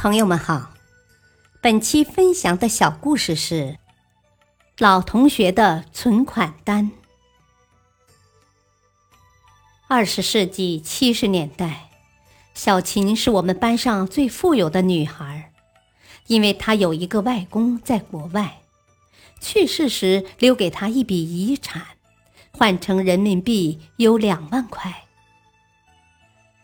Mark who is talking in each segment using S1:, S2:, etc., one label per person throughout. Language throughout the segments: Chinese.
S1: 朋友们好，本期分享的小故事是老同学的存款单。二十世纪七十年代，小琴是我们班上最富有的女孩，因为她有一个外公在国外，去世时留给她一笔遗产，换成人民币有两万块。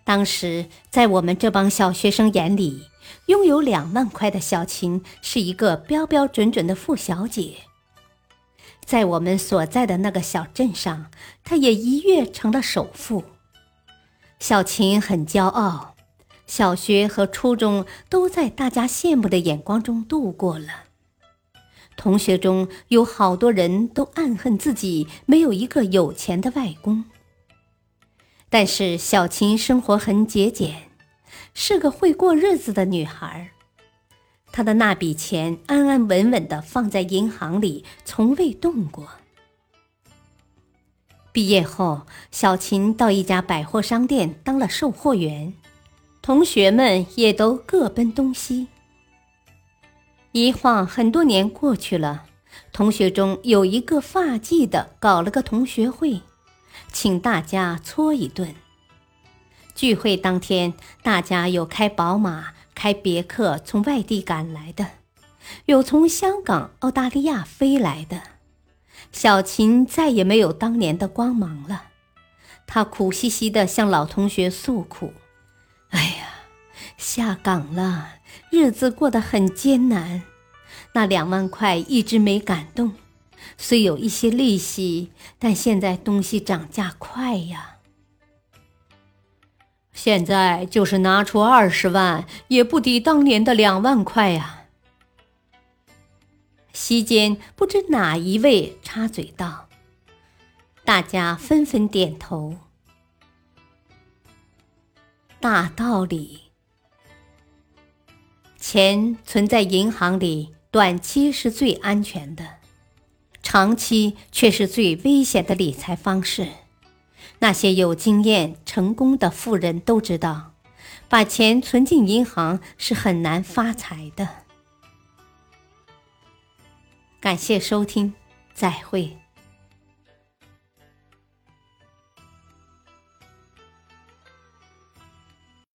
S1: 当时在我们这帮小学生眼里，拥有两万块的小琴是一个标标准准的富小姐。在我们所在的那个小镇上，她也一跃成了首富。小琴很骄傲，小学和初中都在大家羡慕的眼光中度过了。同学中有好多人都暗恨自己没有一个有钱的外公。但是小琴生活很节俭，是个会过日子的女孩。她的那笔钱安安稳稳地放在银行里，从未动过。毕业后，小琴到一家百货商店当了售货员，同学们也都各奔东西。一晃很多年过去了，同学中有一个发髻的搞了个同学会。请大家搓一顿。聚会当天，大家有开宝马、开别克从外地赶来的，有从香港、澳大利亚飞来的。小琴再也没有当年的光芒了，她苦兮兮地向老同学诉苦：“哎呀，下岗了，日子过得很艰难，那两万块一直没敢动。”虽有一些利息，但现在东西涨价快呀。现在就是拿出二十万，也不抵当年的两万块呀。席间不知哪一位插嘴道，大家纷纷点头。大道理，钱存在银行里，短期是最安全的。长期却是最危险的理财方式。那些有经验、成功的富人都知道，把钱存进银行是很难发财的。感谢收听，再会。